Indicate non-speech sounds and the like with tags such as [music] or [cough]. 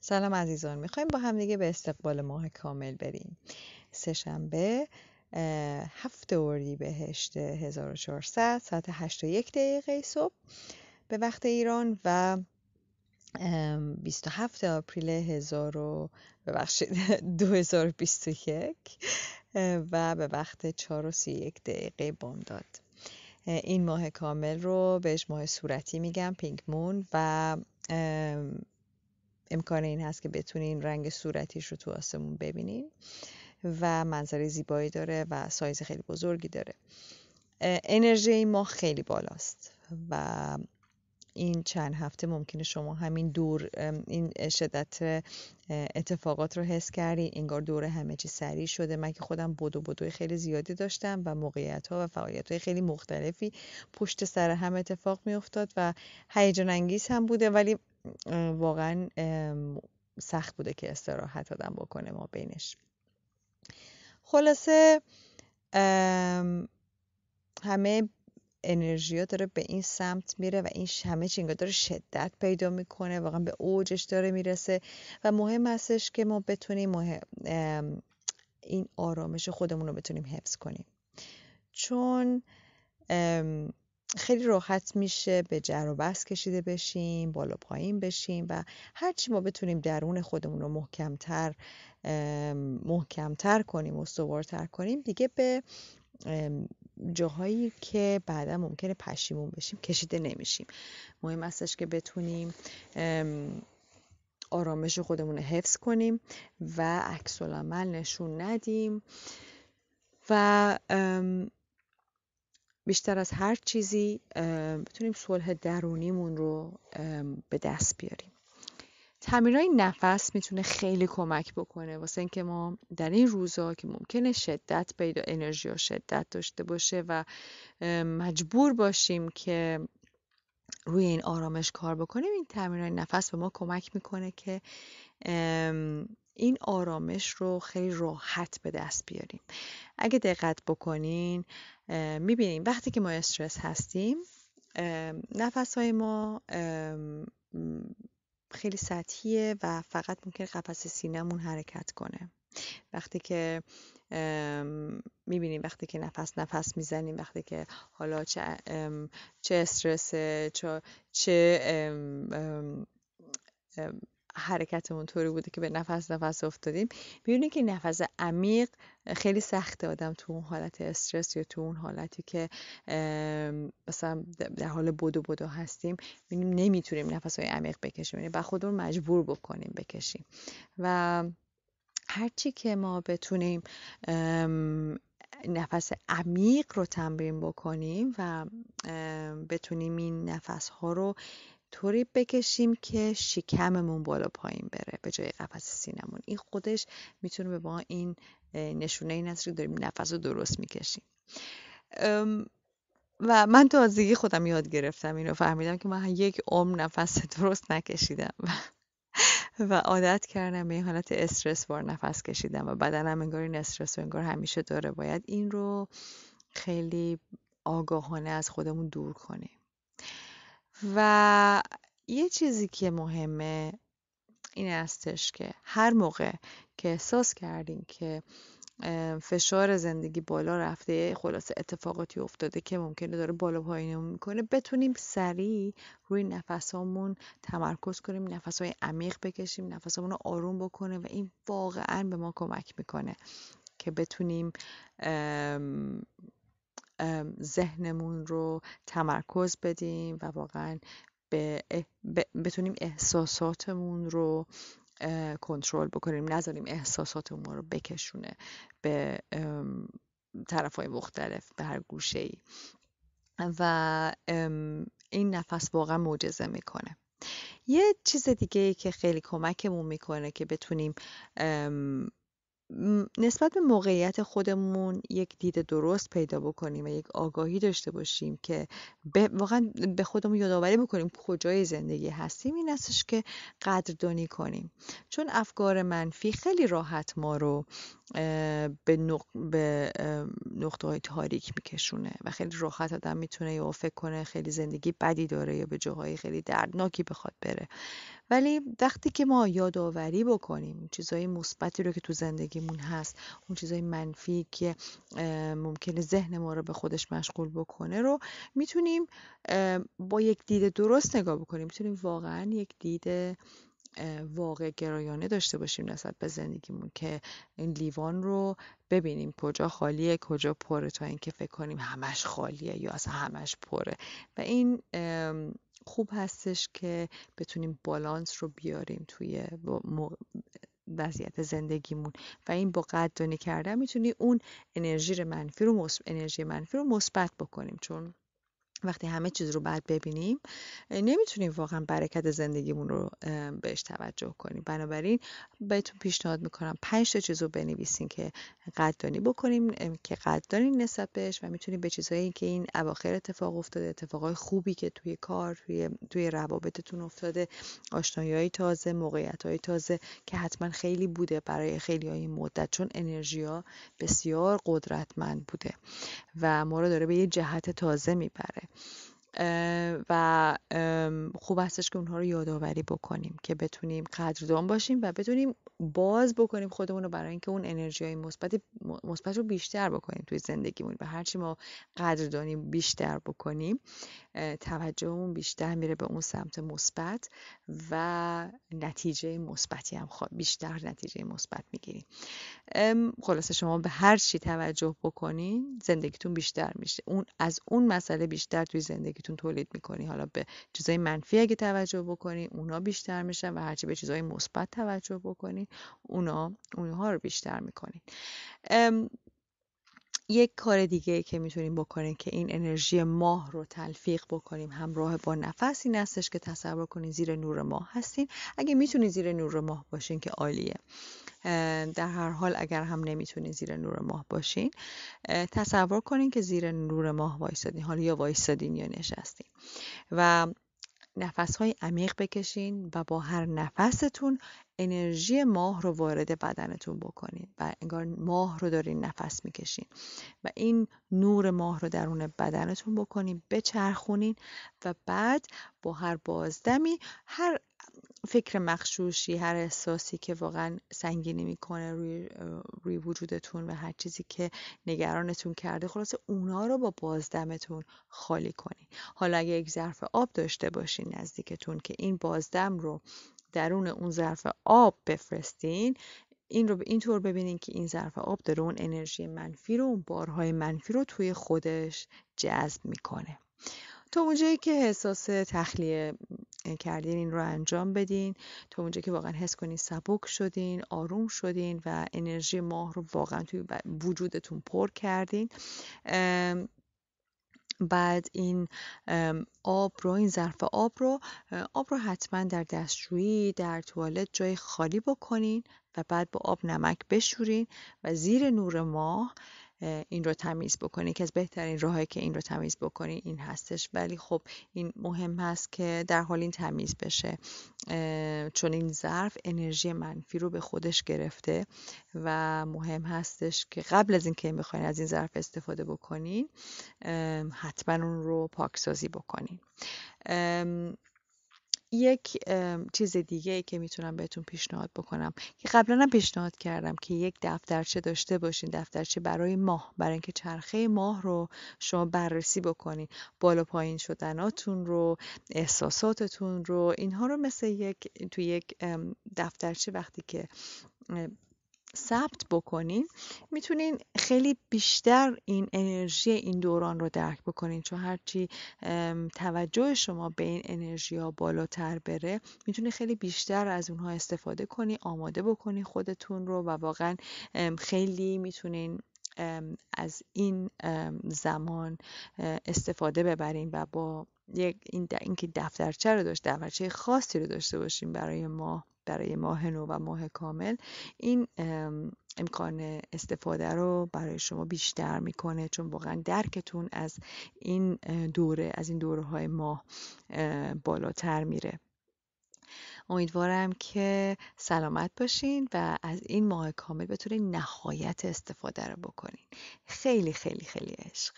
سلام عزیزان. می‌خوایم با هم دیگه به استقبال ماه کامل بریم. سهشنبه هفت اردی بهشت 1400 ساعت 8 و یک دقیقه صبح به وقت ایران و 27 آپریل 1000 ببخشید 2021 و به وقت 4 و 31 دقیقه بامداد این ماه کامل رو بهش ماه صورتی میگم پینک مون و امکان این هست که بتونین رنگ صورتیش رو تو آسمون ببینین و منظره زیبایی داره و سایز خیلی بزرگی داره. انرژی ماه خیلی بالاست و این چند هفته ممکنه شما همین دور این شدت اتفاقات رو حس کردی انگار دور همه چی سریع شده. من که خودم بدو بدوی خیلی زیادی داشتم و موقعیت ها و فعالیت های خیلی مختلفی پشت سر هم اتفاق می افتاد و هیجان انگیز هم بوده. ولی واقعا سخت بوده که استراحت آدم بکنه ما بینش. خلاصه همه انرژی ها داره به این سمت میره و این همه چی داره شدت پیدا می‌کنه واقعا به اوجش داره می‌رسه و مهم هستش که ما بتونیم این آرامش خودمون رو بتونیم حفظ کنیم. چون خیلی راحت میشه به جر و بس کشیده بشیم بالا پایین بشیم و هرچی ما بتونیم درون خودمون رو محکمتر محکمتر کنیم استوارتر کنیم دیگه به جاهایی که بعدا ممکنه پشیمون بشیم کشیده نمیشیم. مهم استش که بتونیم آرامش خودمون رو حفظ کنیم و عکس نشون ندیم و بیشتر از هر چیزی بتونیم صلح درونیمون رو به دست بیاریم. تمرینای نفس می‌تونه خیلی کمک بکنه. واسه اینکه ما در این روزا که ممکنه شدت پیدا انرژی و شدت داشته باشه و مجبور باشیم که روی این آرامش کار بکنیم این تمرینای نفس به ما کمک می‌کنه که این آرامش رو خیلی راحت به دست بیاریم. اگه دقت بکنین می‌بینیم وقتی که ما استرس هستیم نفس های ما خیلی سطحیه و فقط ممکن قفس سینهمون حرکت کنه. وقتی که می‌بینیم وقتی که نفس نفس می‌زنیم وقتی که حالا چه, چه استرس چه, چه حرکتمون طوری بوده که به نفس نفس افتادیم. می‌بینید که نفس عمیق خیلی سخته آدم تو اون حالت استرس یا تو اون حالتی که مثلا در حال بدو بدو هستیم نمی‌تونیم نفس های عمیق بکشیم. و خودمون مجبور بکنیم بکشیم. و هرچی که ما بتونیم نفس عمیق رو تمرین بکنیم و بتونیم این نفس ها رو طوری بکشیم که شکممون بالا پایین بره به جای قفس سینمون این خودش می‌تونه به ما این نشونه این است که داریم نفس رو درست می‌کشیم. و من تازگی خودم یاد گرفتم اینو فهمیدم که من یک عمر نفس درست نکشیدم و [laughs] عادت کردم به این حالت استرس بار نفس کشیدم و بدنم انگار این استرس و انگار همیشه داره. باید این رو خیلی آگاهانه از خودمون دور کنیم. و یه چیزی که مهمه این استش که هر موقع که احساس کردیم که فشار زندگی بالا رفته خلاصه اتفاقاتی افتاده که ممکنه داره بالا پایینمون می‌کنه بتونیم سریع روی نفسامون تمرکز کنیم نفسهای عمیق بکشیم نفسامون رو آروم بکنه و این واقعا به ما کمک می‌کنه که بتونیم ذهنمون رو تمرکز بدیم و واقعا بتونیم احساساتمون رو کنترل بکنیم نذاریم احساساتمون رو بکشونه به طرف های مختلف به هر گوشه ای و این نفس واقعا معجزه می‌کنه. یه چیز دیگه ای که خیلی کمکمون می‌کنه که بتونیم نسبت به موقعیت خودمون یک دید درست پیدا بکنیم و یک آگاهی داشته باشیم که واقعا به خودمون یادآوری بکنیم کجای زندگی هستیم این استش که قدردانی کنیم. چون افکار منفی خیلی راحت ما رو به, نق... به نقطه های تاریک میکشونه و خیلی راحت آدم می‌تونه یا فکر کنه خیلی زندگی بدی داره یا به جاهای خیلی دردناکی بخواد بره. ولی وقتی که ما یادآوری بکنیم چیزهای مثبتی رو که تو زندگیمون هست اون چیزهای منفی که ممکنه ذهن ما رو به خودش مشغول بکنه رو می‌تونیم با یک دید درست نگاه بکنیم. می‌تونیم واقعا یک دید واقع گرایانه داشته باشیم نسبت به زندگیمون که این لیوان رو ببینیم کجا خالیه کجا پره تا اینکه فکر کنیم همش خالیه یا اصلا همش پره. و این خوب هستش که بتونیم بالانس رو بیاریم توی وضعیت زندگیمون. و این با قدردانی کردن می‌تونی اون انرژی منفی رو انرژی منفی رو مثبت بکنیم. چون وقتی همه چیز رو بعد ببینیم نمی‌تونیم واقعا برکت زندگیمون رو بهش توجه کنیم. بنابراین بهتون پیشنهاد می‌کنم پنج تا چیز رو بنویسین که قدردانی بکنیم که قدردانی نسبت بهش و می‌تونیم به چیزهایی که این اواخر اتفاق افتاده اتفاقای خوبی که توی کار توی توی روابطتون افتاده آشنایی تازه موقعیت های تازه که حتما خیلی بوده برای خیلی های مدت چون انرژی ها بسیار قدرتمند بوده و ما رو داره به یه جهت تازه می‌بره. و خوب هستش که اونها رو یادآوری بکنیم که بتونیم قدردان باشیم و بتونیم باز بکنیم خودمون رو برای اینکه اون انرژی های مثبت مثبت رو بیشتر بکنیم توی زندگیمون و هرچی ما قدردانی بیشتر بکنیم توجهمون بیشتر میره به اون سمت مثبت و نتیجه مثبتی هم بیشتر نتیجه مثبت می‌گیریم. خلاصه شما به هر چی توجه بکنین زندگیتون بیشتر میشه. اون از اون مسئله بیشتر توی زندگیتون تولید می‌کنی. حالا به چیزای منفی اگه توجه بکنی اونا بیشتر میشن و هرچی به چیزای مثبت توجه بکنی اونا اونها رو بیشتر می‌کنین یک کار دیگه که می‌تونیم بکنیم که این انرژی ماه رو تلفیق بکنیم همراه با نفس این هستش که تصور کنین زیر نور ماه هستین. اگه می‌تونین زیر نور ماه باشین که عالیه. در هر حال اگر هم نمی‌تونین زیر نور ماه باشین تصور کنین که زیر نور ماه وایسادین حالا یا وایسادین یا نشستین. و نفس های عمیق بکشین و با هر نفستون انرژی ماه رو وارد بدنتون بکنین و انگار ماه رو دارین نفس می‌کشین و این نور ماه رو درون بدنتون بکنین بچرخونین و بعد با هر بازدمی هر فکر مخشوشی هر احساسی که واقعا سنگینی می‌کنه روی, روی وجودتون و هر چیزی که نگرانتون کرده خلاصه اونا رو با بازدمتون خالی کنین. حالا اگه یک ظرف آب داشته باشین نزدیکتون که این بازدم رو درون اون ظرف آب بفرستین این رو به این طور ببینین که این ظرف آب داره اون انرژی منفی رو اون بارهای منفی رو توی خودش جذب می‌کنه. تا اونجایی که احساس تخلیه کردین این رو انجام بدین تا اونجایی که واقعا حس کنین سبک شدین آروم شدین و انرژی ماه رو واقعا توی وجودتون پر کردین بعد این آب رو این ظرف آب رو آب رو حتما در دستشویی در توالت جای خالی بکنین و بعد با آب نمک بشورین و زیر نور ماه این رو تمیز بکنی که از بهترین راهایی که این رو تمیز بکنی این هستش. ولی خب این مهم هست که در حال این تمیز بشه. چون این ظرف انرژی منفی رو به خودش گرفته و مهم هستش که قبل از اینکه بخواین از این ظرف استفاده بکنین حتما اون رو پاکسازی بکنین. یک چیز دیگه که می‌تونم بهتون پیشنهاد بکنم که قبلا هم پیشنهاد کردم که یک دفترچه داشته باشین دفترچه برای ماه برای اینکه چرخه ماه رو شما بررسی بکنین. بالا پایین شدناتون رو احساساتتون رو اینها رو مثل یک تو یک دفترچه وقتی که ثبت بکنین می‌تونین خیلی بیشتر این انرژی این دوران رو درک بکنین. چون هرچی توجه شما به این انرژی ها بالاتر بره می‌تونین خیلی بیشتر از اونها استفاده کنی آماده بکنی خودتون رو و واقعا خیلی می‌تونین از این زمان استفاده ببرین و با یک این اینکه دفترچه رو داشت دفترچه خاصی رو داشته باشیم برای ما. برای ماه نو و ماه کامل. این امکان استفاده رو برای شما بیشتر می‌کنه چون واقعا درکتون از این دوره از این دوره های ماه بالاتر میره. امیدوارم که سلامت باشین و از این ماه کامل بتونین نهایت استفاده رو بکنین. خیلی خیلی خیلی عشق.